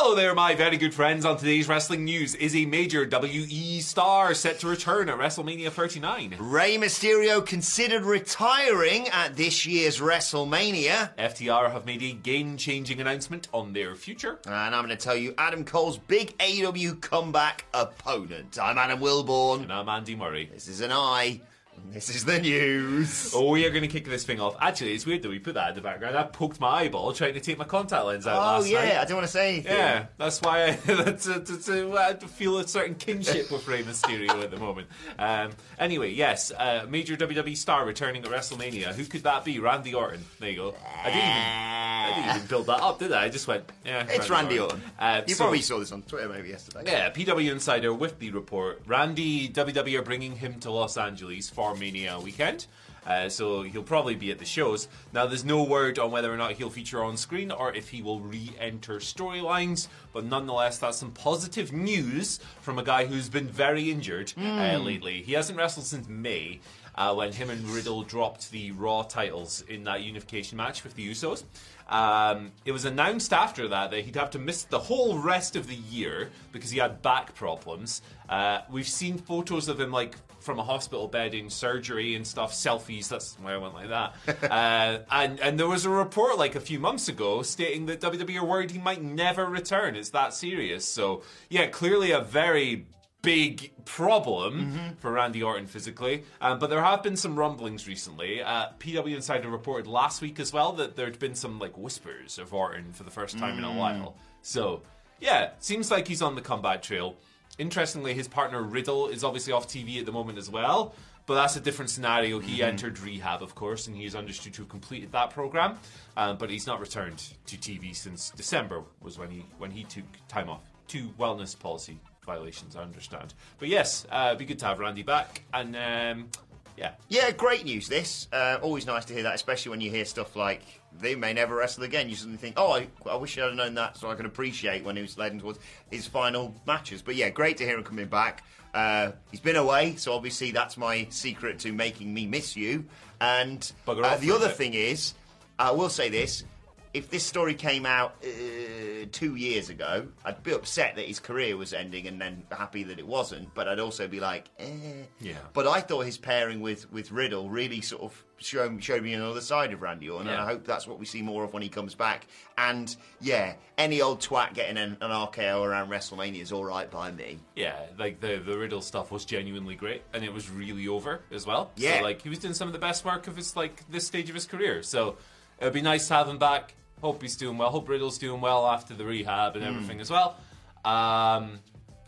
Hello there, my very good friends. On today's wrestling news, is a major WWE star set to return at WrestleMania 39? Rey Mysterio considered retiring at this year's WrestleMania. FTR have made a game-changing announcement on their future. And I'm going to tell you Adam Cole's big AEW comeback opponent. I'm Adam Wilbourn. And I'm Andy Murray. This is an I. This is the news. Oh, we are going to kick this thing off. Actually, it's weird that we put that in the background. I poked my eyeball trying to take my contact lens out Oh, last yeah, night. I didn't want to say anything. Yeah, that's why I to, to, to, uh, feel a certain kinship with Rey Mysterio at the moment. Um, anyway, yes, uh, major WWE star returning at WrestleMania. Who could that be? Randy Orton. There you go. I didn't even, I didn't even build that up, did I? I just went, yeah. It's Randy Orton. Uh, you so- probably saw this on Twitter maybe yesterday. yeah, PW Insider with the report. Randy, WWE are bringing him to Los Angeles for Mania weekend. Uh, so he'll probably be at the shows. Now, there's no word on whether or not he'll feature on screen or if he will re enter storylines, but nonetheless, that's some positive news from a guy who's been very injured uh, lately. He hasn't wrestled since May. Uh, when him and Riddle dropped the Raw titles in that unification match with the Usos. Um, it was announced after that that he'd have to miss the whole rest of the year because he had back problems. Uh, we've seen photos of him like from a hospital bed in surgery and stuff, selfies. That's why I went like that. uh, and and there was a report like a few months ago stating that WWE are worried he might never return. It's that serious. So yeah, clearly a very big problem for Randy Orton physically. Um, but there have been some rumblings recently. Uh, PW Insider reported last week as well that there'd been some like whispers of Orton for the first time in a while. So yeah, seems like he's on the comeback trail. Interestingly, his partner Riddle is obviously off TV at the moment as well. But that's a different scenario. He entered rehab, of course, and he is understood to have completed that program. Um, but he's not returned to TV since December was when he when he took time off. to wellness policy violations, I understand. But yes, uh, it'd be good to have Randy back. And um, yeah, Yeah, great news. This uh, always nice to hear that, especially when you hear stuff like they may never wrestle again. You suddenly think, oh, I, I wish I'd have known that, so I could appreciate when he was leading towards his final matches. But yeah, great to hear him coming back. Uh, he's been away, so obviously that's my secret to making me miss you. And uh, the other bit. thing is, I will say this: if this story came out uh, two years ago, I'd be upset that his career was ending, and then happy that it wasn't. But I'd also be like, eh. Yeah. But I thought his pairing with, with Riddle really sort of showed, showed me another side of Randy Orton, and I hope that's what we see more of when he comes back. And yeah, any old twat getting an, an RKO around WrestleMania is all right by me. yeah, like the the Riddle stuff was genuinely great, and it was really over as well. Yeah. so, like he was doing some of the best work of his like this stage of his career. So it'd be nice to have him back. Hope he's doing well. Hope Riddle's doing well after the rehab and everything as well. Um,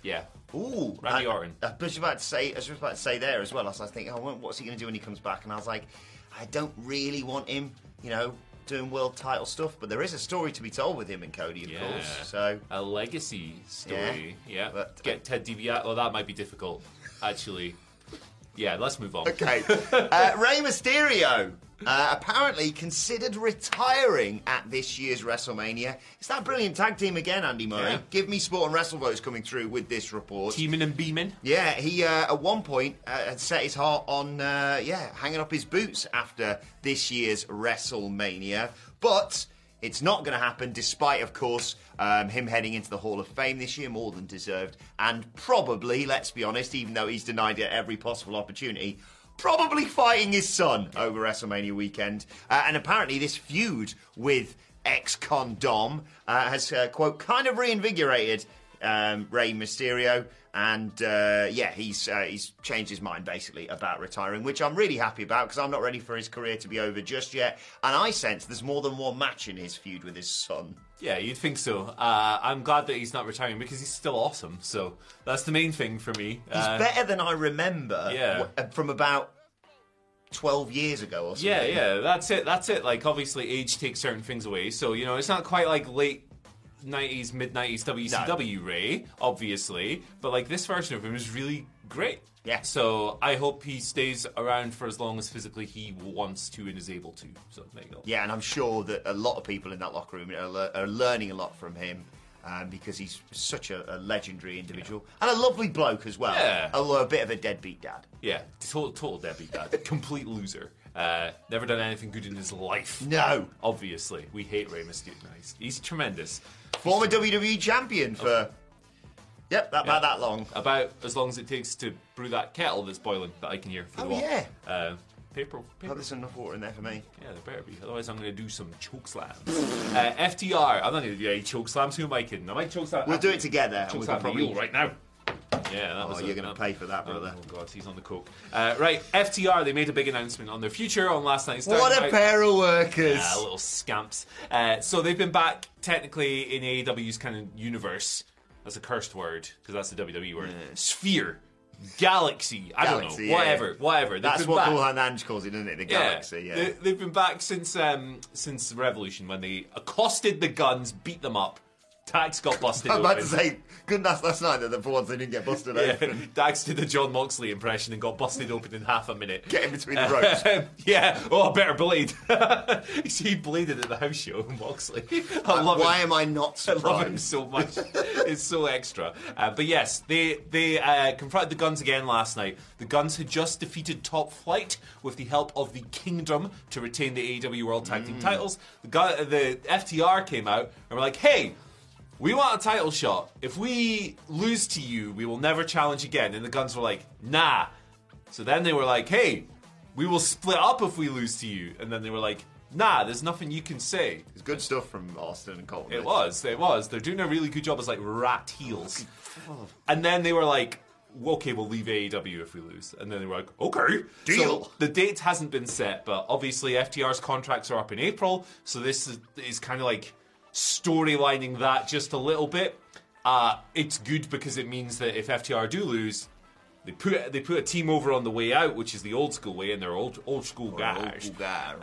yeah, Ooh, Randy I, Orton. I was about to say, I was about to say there as well. I was thinking, oh, what's he going to do when he comes back? And I was like, I don't really want him, you know, doing world title stuff. But there is a story to be told with him and Cody, of Yeah. course. So a legacy story. Yeah, But- get Ted DiBiase. Well, that might be difficult, actually. Yeah, let's move on. Okay. uh, Rey Mysterio uh, apparently considered retiring at this year's WrestleMania. It's that brilliant tag team again, Andy Murray. Yeah. GiveMeSport and WrestleVotes coming through with this report. Teaming and beaming. Yeah, he uh, at one point uh, had set his heart on uh, yeah hanging up his boots after this year's WrestleMania, but it's not going to happen, despite of course um, him heading into the Hall of Fame this year, more than deserved, and probably, let's be honest, even though he's denied it every possible opportunity. Probably fighting his son over WrestleMania weekend. Uh, and apparently, this feud with ex con Dom uh, has, uh, quote, kind of reinvigorated um, Rey Mysterio, and uh, yeah, he's uh, he's changed his mind basically about retiring, which I'm really happy about because I'm not ready for his career to be over just yet. And I sense there's more than one match in his feud with his son. Yeah, you'd think so. Uh, I'm glad that he's not retiring because he's still awesome. So that's the main thing for me. He's Uh, better than I remember Yeah. w- from about 12 years ago or something. Yeah, yeah, that's it. That's it. Like, obviously, age takes certain things away. So, you know, it's not quite like late 90s, mid 90s WCW Ray, obviously. But, like, this version of him is really great. Yeah. So, I hope he stays around for as long as physically he wants to and is able to. So, there you go. Yeah, and I'm sure that a lot of people in that locker room are, le- are learning a lot from him. Um, because he's such a, a legendary individual and a lovely bloke as well. Yeah. Although a bit of a deadbeat dad. Yeah, total, total deadbeat dad. Complete loser. Uh, never done anything good in his life. No. Obviously. We hate Rey Mysterio. He's tremendous. Former WWE champion for. Yep, that, about that long. About as long as it takes to brew that kettle that's boiling that I can hear through Oh, the wall. yeah. Uh, paper. Oh, there's enough water in there for me. Yeah, there better be. Otherwise, I'm going to do some choke slams. uh, FTR. I'm not going to do any choke slams. Who am I kidding? I might choke slam. We'll do it together. Choke slam probably right now. Yeah, that Oh, was you're gonna pay for that, brother. Oh god, he's on the coke. Uh, right, FTR. They made a big announcement on their future on last night's. What a Dynamite. pair of workers! Yeah, little scamps. Uh, so they've been back technically in AEW's kind of universe. That's a cursed word because that's the WWE word. Sphere, galaxy. I Galaxy, don't know. yeah, Whatever, whatever. They've what back. Paul Hernandez calls it, isn't it? The galaxy, yeah. They, they've been back since um, since the Revolution when they accosted the Gunns, beat them up. Dax got busted I'm about open. to say, good enough last night that for once they didn't get busted Yeah, open. Dax did the Jon Moxley impression and got busted open in half a minute. Get in between the ropes. yeah. Oh, better blade. he bladed at the house show, Moxley. I love Why it. am I not I love him so much. it's so extra. Uh, but yes, they they uh, confronted the Gunns again last night. The Gunns had just defeated Top Flight with the help of the Kingdom to retain the AEW World Tag Mm. Team titles. The, gu- the FTR came out and were like, "Hey." We want a title shot. If we lose to you, we will never challenge again. And the Gunns were like, nah. So then they were like, hey, we will split up if we lose to you. And then they were like, nah, there's nothing you can say. It's good stuff from Austin and Colten. It was, it was. They're doing a really good job as like rat heels. And then they were like, okay, we'll leave AEW if we lose. And then they were like, okay, Deal. So the date hasn't been set, but obviously FTR's contracts are up in April, so this is, is kind of like storylining that just a little bit. Uh, it's good because it means that if FTR do lose, they put they put a team over on the way out, which is the old school way, and they're old old school guys. guy.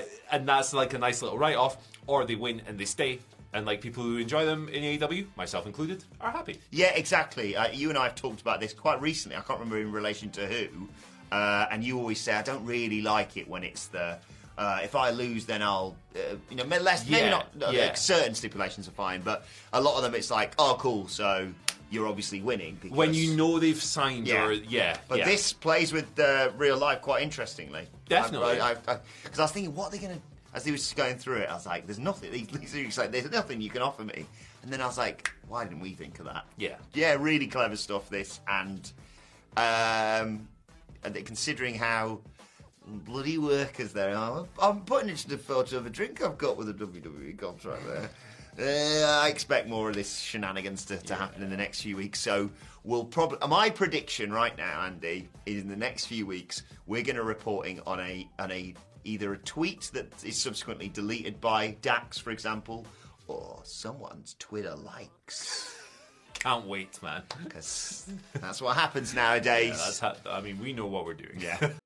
Uh, and that's like a nice little write off. Or they win and they stay, and like people who enjoy them in AEW, myself included, are happy. Yeah, exactly. Uh, you and I have talked about this quite recently. I can't remember in relation to who. Uh, and you always say, I don't really like it when it's the. Uh, if I lose, then I'll, uh, you know, less, maybe not. uh, yeah. like, certain stipulations are fine, but a lot of them, it's like, oh, cool. So you're obviously winning because When you know they've signed, Yeah. or yeah, But yeah. this plays with uh, real life quite interestingly. Definitely. Because I, I, I, I was thinking, what are they going to. As he was going through it, I was like, there's nothing. He, he's like, there's nothing you can offer me. And then I was like, why didn't we think of that? Yeah. Yeah, really clever stuff, this. And, um, and considering how bloody workers there are, I'm putting it to the photo of a drink I've got with a WWE contract there. Uh, I expect more of this shenanigans to, to happen in the next few weeks. So we'll probably. My prediction right now, Andy, is in the next few weeks we're going to reporting on a on a either a tweet that is subsequently deleted by Dax, for example, or someone's Twitter likes. can't wait, man. Because that's what happens nowadays. Yeah, that's how, I mean, we know what we're doing. Yeah.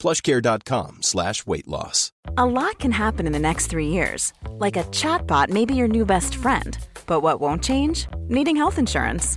plushcare.com slash weight loss. A lot can happen in the next three years. Like a chatbot may be your new best friend. But what won't change? Needing health insurance.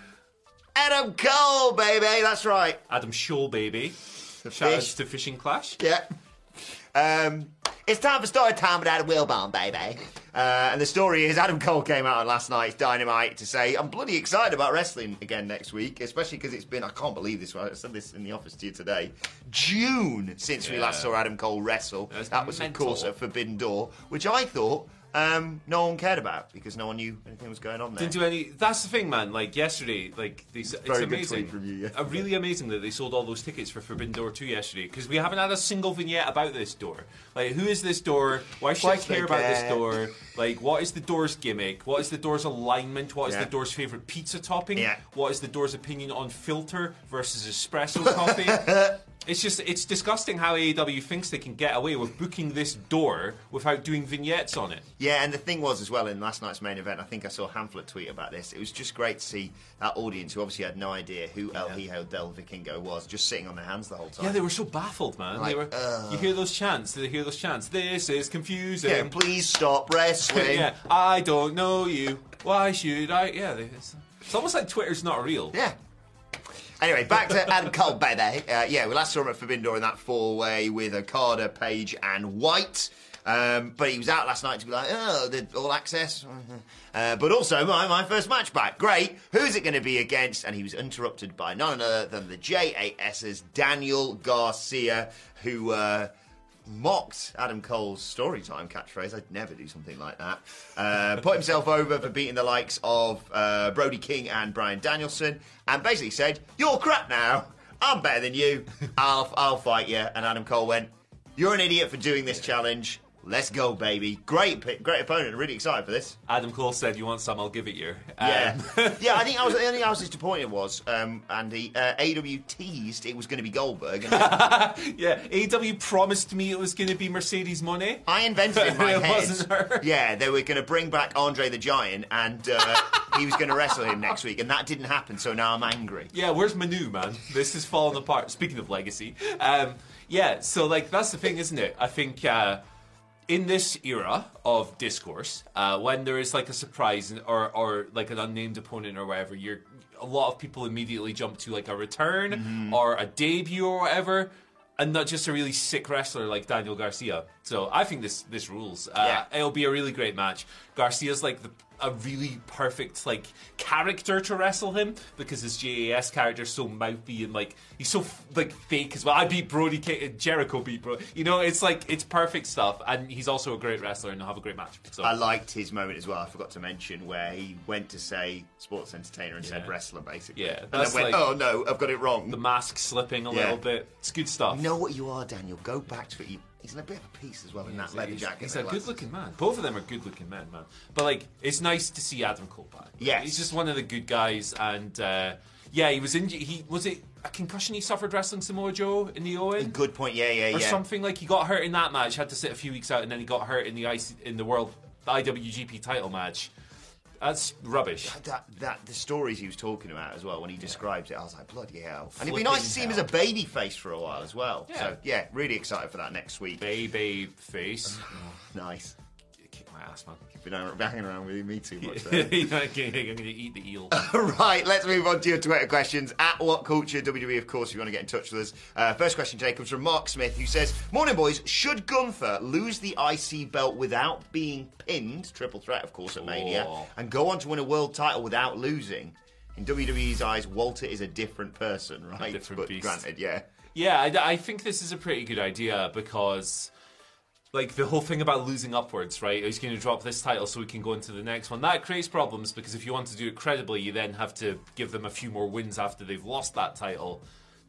Adam Cole, baby. That's right. Adam Shaw, baby. The Shout out fish. to Fishing Clash. Yeah. Um, it's time for story time with Adam Wilbourn, baby. Uh, and the story is Adam Cole came out on last night's Dynamite to say, I'm bloody excited about wrestling again next week, especially because it's been, I can't believe this, I said this in the office to you today, June since we last saw Adam Cole wrestle. That was, of mental. course, at Forbidden Door, which I thought um, no one cared about because no one knew anything was going on there. Didn't do any. That's the thing, man. Like yesterday, like these, it's Very good amazing. tweet from you yesterday. Uh, really amazing that they sold all those tickets for Forbidden Door two yesterday because we haven't had a single vignette about this door. Like, who is this door? Why should Why I should I care about this door? Like, what is the door's gimmick? What is the door's alignment? What is Yeah. the door's favorite pizza topping? Yeah. What is the door's opinion on filter versus espresso coffee? It's just, it's disgusting how AEW thinks they can get away with booking this door without doing vignettes on it. Yeah, and the thing was as well in last night's main event, I think I saw Hamflet tweet about this. It was just great to see that audience who obviously had no idea who El Hijo del Vikingo was, just sitting on their hands the whole time. Yeah, they were so baffled, man. Like, they were. You hear those chants? They hear those chants. This is confusing. Yeah, please stop wrestling. Yeah, I don't know you. Why should I? Yeah, it's, it's almost like Twitter's not real. Yeah. Anyway, back to Adam Cole, baby. Uh, yeah, we last saw him at Forbidden Door in that four-way with Okada, Page, and White. Um, but he was out last night to be like, oh, the all access. Uh, but also, my, my first match back. Great. Who's it going to be against? And he was interrupted by none other than the JAS's Daniel Garcia, who uh, mocked Adam Cole's story time catchphrase. I'd never do something like that. Uh, put himself over for beating the likes of uh, Brody King and Bryan Danielson, and basically said, "You're crap now. I'm better than you. I'll I'll fight you." And Adam Cole went, "You're an idiot for doing this challenge. Let's go, baby. Great, great opponent. Really excited for this." Adam Cole said, "You want some? I'll give it you." Yeah, Um, yeah. I think I was. The only thing I was disappointed was, um, Andy. Uh, AW teased it was going to be Goldberg. Yeah. AW promised me it was going to be Mercedes Moné. I invented in my It head. wasn't her. Yeah, they were going to bring back Andre the Giant, and uh, he was going to wrestle him next week, and that didn't happen. So now I'm angry. Yeah, where's Manu, man? This is falling apart. Speaking of legacy, um, yeah. So like that's the thing, isn't it? I think uh, in this era of discourse, uh, when there is like a surprise or or like an unnamed opponent or whatever, you're a lot of people immediately jump to like a return Mm-hmm. or a debut or whatever. And not just a really sick wrestler like Daniel Garcia. So I think this this rules. Uh, Yeah. It'll be a really great match. Garcia's like the, a really perfect like character to wrestle him because his JAS character is so mouthy and like he's so like fake as well. I beat Brody King, Jericho beat Bro. You know, it's like it's perfect stuff, and he's also a great wrestler and he'll have a great match. So I liked his moment as well. I forgot to mention where he went to say sports entertainer and said wrestler, basically. Yeah, and went, like- "Oh no, I've got it wrong." the mask slipping a Yeah. little bit. It's good stuff. You know what you are, Daniel. Go back to it. You, he's in a bit of a piece as well in that leather he's, jacket. He's a good-looking man. Both of them are good-looking men, man. But like, it's nice to see Adam Cole back. Yes. he's just one of the good guys, and uh, yeah, he was injured. He was it a concussion he suffered wrestling Samoa Joe in the Owen. Good point. Yeah, yeah, or yeah. something like he got hurt in that match, had to sit a few weeks out, and then he got hurt in the IC, in the world the IWGP title match. That's rubbish. That, that the stories he was talking about as well when he described it, I was like, bloody hell! And it'd be nice to see him as a baby face for a while as well. Yeah. So yeah, really excited for that next week. Baby face. Nice. Ass, man. Been hanging around with me too much. I'm There. gonna eat the eel. right, let's move on to your Twitter questions. At WhatCulture WWE, of course, if you want to get in touch with us. Uh, first question today comes from Mark Smith, who says, Morning, boys. Should Gunther lose the IC belt without being pinned, triple threat, of course, at Mania, Oh. and go on to win a world title without losing? in WWE's eyes, Walter is a different person, right? different but beast. granted, yeah. Yeah, I, I think this is a pretty good idea because, like, the whole thing about losing upwards, right? He's going to drop this title so we can go into the next one. That creates problems because if you want to do it credibly, you then have to give them a few more wins after they've lost that title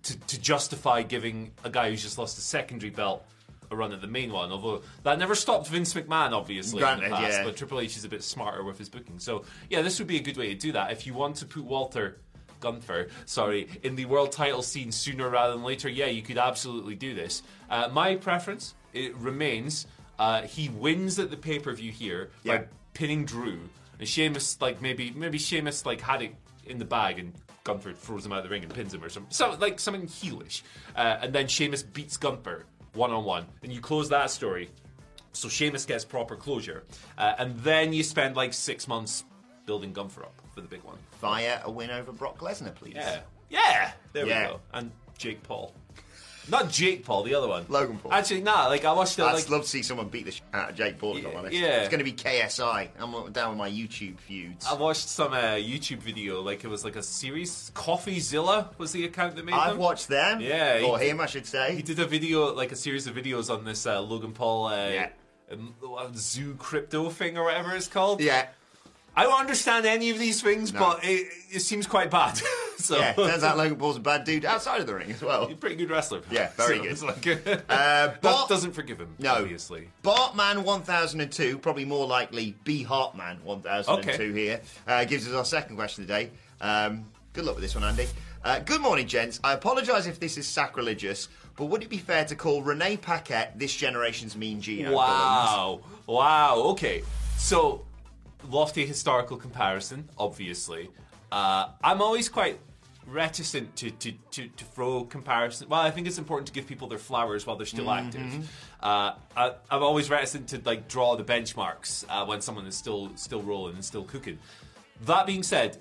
to, to justify giving a guy who's just lost a secondary belt a run at the main one. Although that never stopped Vince McMahon, obviously, in Granted, the past. yeah. But Triple H is a bit smarter with his booking. So, yeah, this would be a good way to do that. If you want to put Walter Gunther, sorry, in the world title scene sooner rather than later, yeah, you could absolutely do this. Uh, my preference it remains uh, he wins at the pay per view here Yeah. by pinning Drew, and Sheamus like maybe maybe Sheamus like had it in the bag and. Gunther throws him out of the ring and pins him or something, so, like something heelish, uh, and then Sheamus beats Gunther one on one, and you close that story. So Sheamus gets proper closure, uh, and then you spend like six months building Gunther up for the big one. Via a win over Brock Lesnar, please. Yeah. Yeah. There Yeah. we go. And Jake Paul. Not Jake Paul, the other one. Logan Paul. Actually, nah, like I watched it I'd like love to see someone beat the shit out of Jake Paul, if I'm honest. yeah. It's going to be KSI. I'm down with my YouTube feuds. I watched some uh, YouTube video, like it was like a series. CoffeeZilla was the account that made it. I've them. watched them. Yeah, Or did- him, I should say. He did a video, like a series of videos on this uh, Logan Paul uh, Yeah. um, uh, zoo crypto thing or whatever it's called. Yeah. I don't understand any of these things, No. but it, it seems quite bad. so Yeah, turns out Logan Paul's a bad dude outside of the ring as well. He's a pretty good wrestler. Yeah, very So good. it's like- Uh, that Bart- doesn't forgive him, No. obviously. Bartman 1002, probably more likely B Hartman 1002 Okay. here, uh, gives us our second question today. Um, good luck with this one, Andy. Uh, good morning, gents. I apologise if this is sacrilegious, but would it be fair to call Renee Paquette this generation's Mean Gene? Wow. Wow. Okay. So, lofty historical comparison, obviously. Uh, I'm always quite reticent to, to, to, to throw comparison. Well, I think it's important to give people their flowers while they're still active. Uh, I, I'm always reticent to like draw the benchmarks uh, when someone is still still rolling and still cooking. That being said,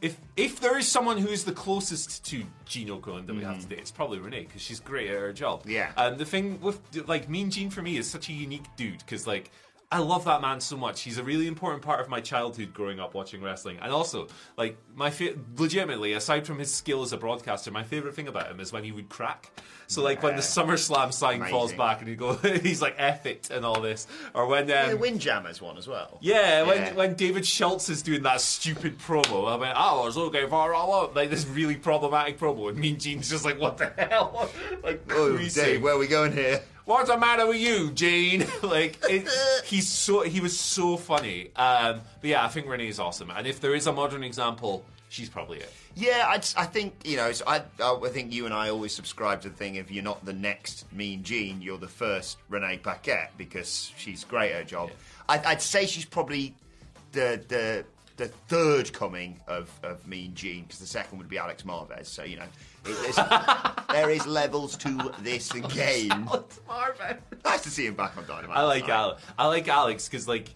if if there is someone who is the closest to Gene Okerlund that we have today, it's probably Renee because she's great at her job. Yeah. And the thing with like Mean Gene for me is such a unique dude because like I love that man so much. He's a really important part of my childhood growing up watching wrestling, and also like my fa- legitimately aside from his skill as a broadcaster, my favorite thing about him is when he would crack. So like when the SummerSlam sign falls back and he go, he's like F it and all this, or when um, The Windjammers one as well. yeah, Yeah. when when David Schultz is doing that stupid promo, I went, oh, I was looking for all out. Like this really problematic promo, and Mean Gene's just like, what the hell? like, Oh. Dave, where are we going here? What's the matter with you, Gene? like, it, he's so he was so funny. Um, but yeah, I think Renee is awesome, and if there is a modern example, she's probably it. Yeah, I, I think you know. So I, I think you and I always subscribe to the thing: if you're not the next Mean Gene, you're the first Renee Paquette because she's great at her job. I, I'd say she's probably the the the third coming of, of Mean Gene because the second would be Alex Marvez. So you know, it, there's- levels to this oh, game. What's Marvez? Nice to see him back on Dynamite. I like tonight. Alex. I like Alex because like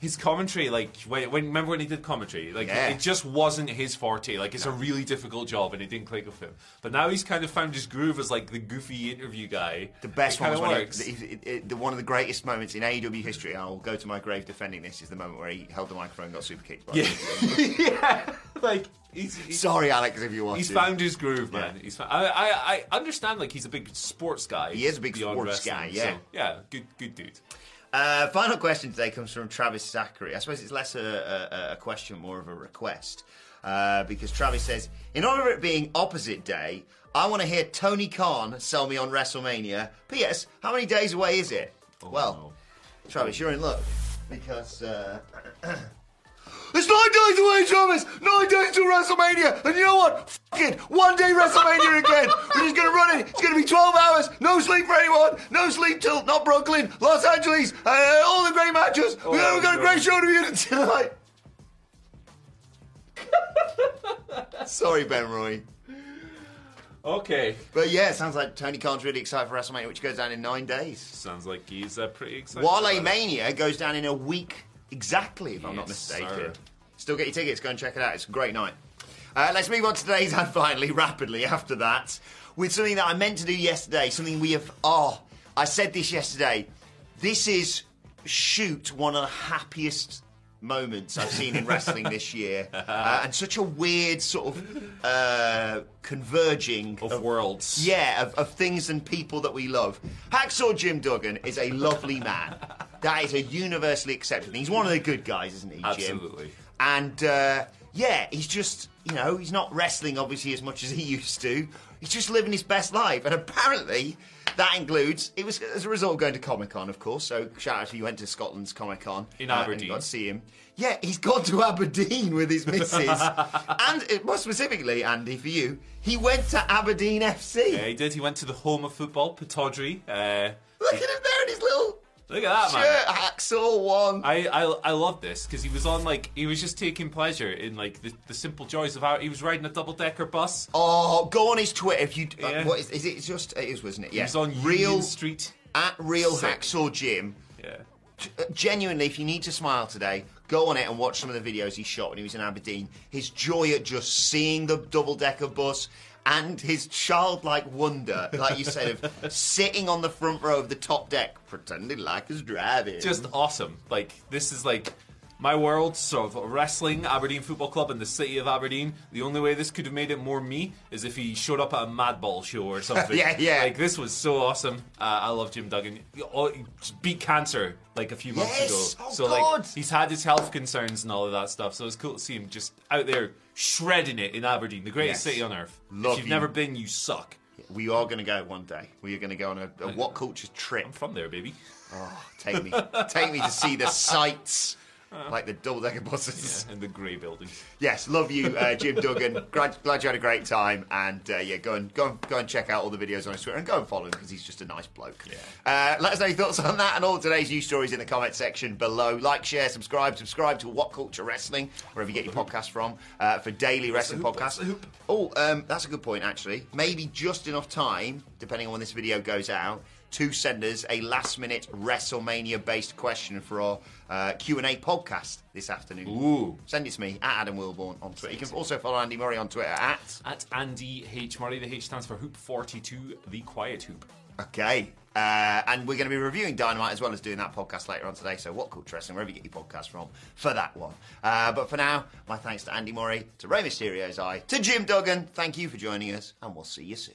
his commentary, like when, when remember when he did commentary, like Yeah. it just wasn't his forte. Like it's a really difficult job, and it didn't click with him. But now he's kind of found his groove as like the goofy interview guy. The best one was when works. he, it, it, the, one of the greatest moments in AEW history. I'll go to my grave defending this. Is the moment where he held the microphone, and got super kicked. By yeah, yeah, like he's, he's Sorry, Alex, if you watch He's it. found his groove, man. Yeah. He's found, I, I I understand like he's a big sports guy. He is a big sports guy, yeah. so, yeah, good good dude. Uh, final question today comes from Travis Zachary. I suppose it's less a, a, a question, more of a request. Uh, because Travis says, in honor of it being opposite day, I want to hear Tony Khan sell me on WrestleMania. P.S. How many days away is it? well, Travis, you're in luck. Because uh, it's nine days away, Travis. Nine days to WrestleMania, and you know what? Fuck it. One day WrestleMania again. We're just gonna run it. It's gonna be 12 hours. No sleep for anyone. No sleep till not Brooklyn, Los Angeles. Uh, all the great matches. we, have got a great show to you tonight. Sorry, Ben Roy. Okay, But yeah, it sounds like Tony Khan's really excited for WrestleMania, which goes down in nine days. sounds like he's uh, pretty excited. Wale. Mania goes down in a week exactly, if I'm not mistaken. sir. Still get your tickets, go and check it out. It's a great night. Uh, let's move on to today's and finally, rapidly after that, with something that I meant to do yesterday, something we have. Oh, I said this yesterday. This is shoot one of the happiest moments I've seen in wrestling this year, uh, and such a weird sort of uh, converging Of worlds. Yeah, of, of things and people that we love. Hacksaw Jim Duggan is a lovely man. That is a universally accepted thing. He's one of the good guys, isn't he, Jim? Absolutely. And uh, yeah, he's just, you know, he's not wrestling obviously as much as he used to. He's just living his best life. And apparently, that includes, it was as a result of going to Comic Con, of course. So shout out if you went to Scotland's Comic Con. In uh, Aberdeen. got to see him. Yeah, he's gone to Aberdeen with his missus. and it, more specifically, Andy, for you, he went to Aberdeen FC. Yeah, he did. He went to the home of football, Pittodrie. Uh, Look at him there in his little look at that, man. shirt, Hacksaw one. I, I I love this because he was on like he was just taking pleasure in like the, the simple joys of how he was riding a double decker bus. Oh, go on his Twitter if you. Uh, Yeah. what is, is it? Just it is, wasn't it? Yeah. He's on real Union Street. at real Sick. hacksaw Jim. Yeah, Uh, Genuinely, if you need to smile today, go on it and watch some of the videos he shot when he was in Aberdeen. His joy at just seeing the double decker bus and his childlike wonder, like you said, of sitting on the front row of the top deck, pretending like he's driving. just awesome. Like this is like my world, sort of wrestling, Aberdeen Football Club, and the city of Aberdeen. The only way this could have made it more me is if he showed up at a Madball show or something. Yeah, yeah. Like this was so awesome. Uh, I love Jim Duggan. Oh, he beat cancer like a few months Yes! ago. Oh, so God! like he's had his health concerns and all of that stuff. So it's cool to see him just out there shredding it in Aberdeen, the greatest Yes. city on earth. Love if you've you. never been, you suck. we are going to go one day. We are going to go on a, a what culture trip. I'm from there, baby. Oh, Take me, take me to see the sights, like the double decker buses. In the grey buildings. Yes, love you, uh, Jim Duggan. Glad, glad you had a great time, and uh, yeah, go and go and go and check out all the videos on his Twitter, and go and follow him because he's just a nice bloke. Uh, let us know your thoughts on that and all today's news stories in the comment section below. Like, share, subscribe, subscribe to What Culture Wrestling wherever you get your podcast from uh, for daily wrestling podcasts. What's the hoop? Oh, um, that's a good point actually. Maybe just enough time, depending on when this video goes out. To send us a last-minute WrestleMania-based question for our uh, Q and A podcast this afternoon. Ooh. Send it to me at Adam Wilbourn on Twitter. You can also follow Andy Murray on Twitter at. At Andy H. Murray, the H stands for Hoop 42, the Quiet Hoop. Okay. Uh, and we're going to be reviewing Dynamite as well as doing that podcast later on today. So, what culture wrestling, wherever you get your podcast from, for that one. Uh, but for now, my thanks to Andy Murray, to Rey Mysterio's Eye, to Jim Duggan. Thank you for joining us, and we'll see you soon.